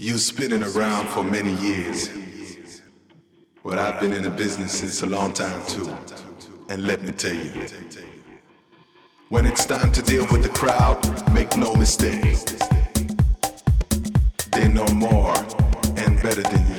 You spinning around for many years. But I've been in the business since a long time too. And let me tell you, when it's time to deal with the crowd, make no mistake. They know more and better than you.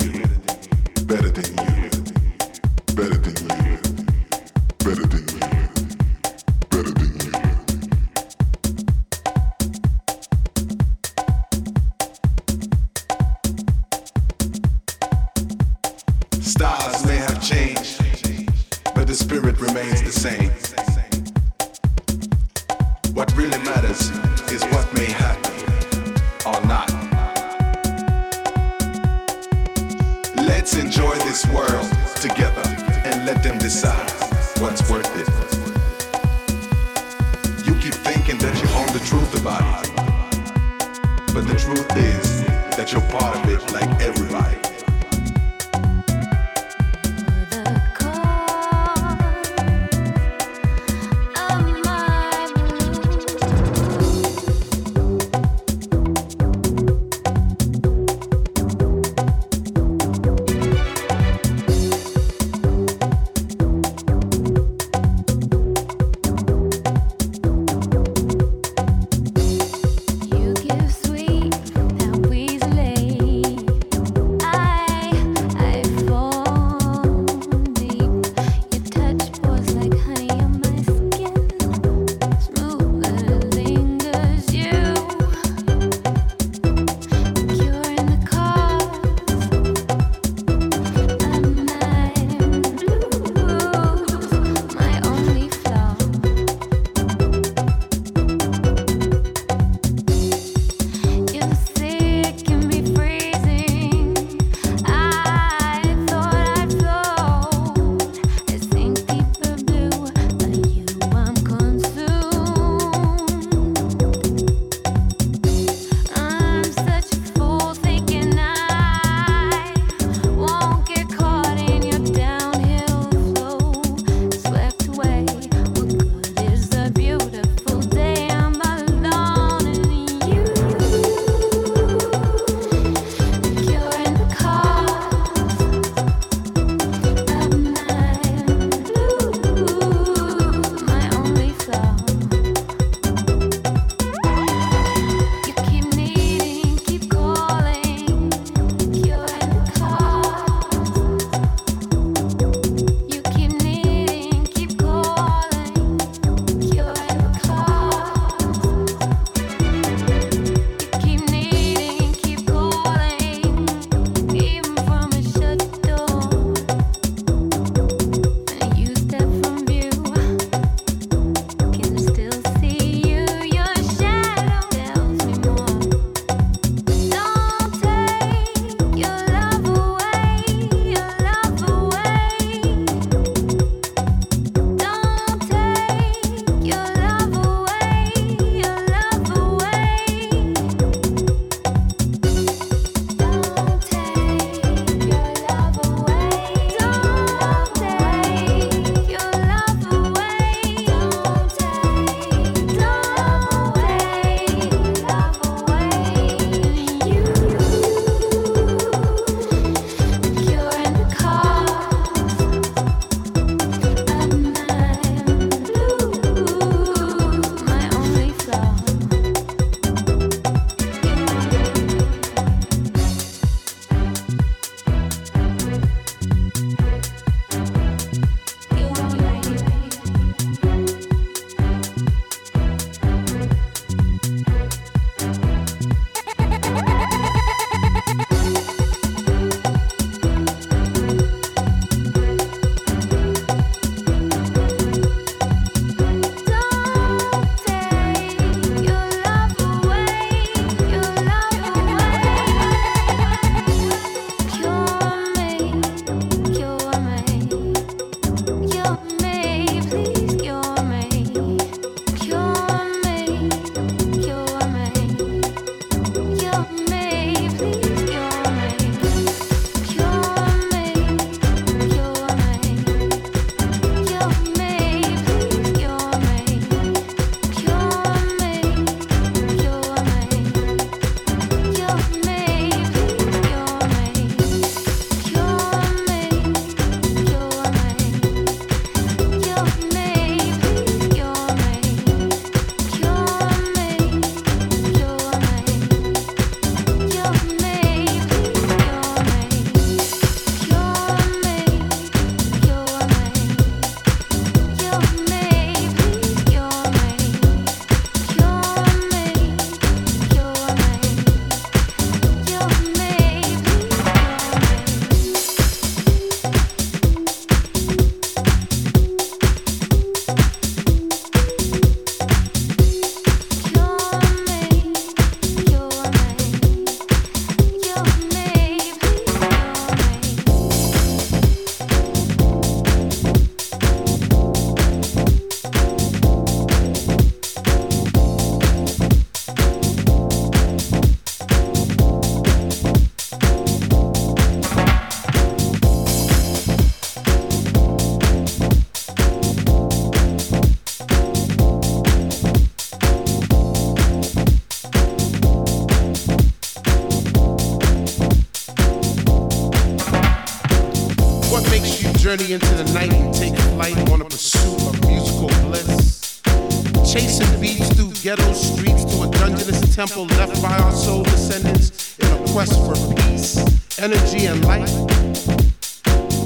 temple left by our soul descendants in a quest for peace, energy, and light?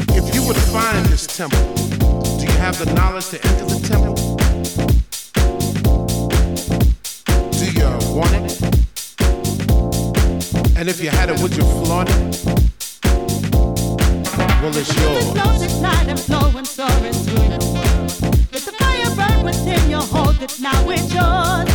If you were to find this temple, do you have the knowledge to enter the temple? Do you want it? And if you had it, would you flaunt it? Well, it's yours. The flow that's night and flowing, soaring through the world. Let the fire burn within your hold it, now it's yours.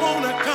wanna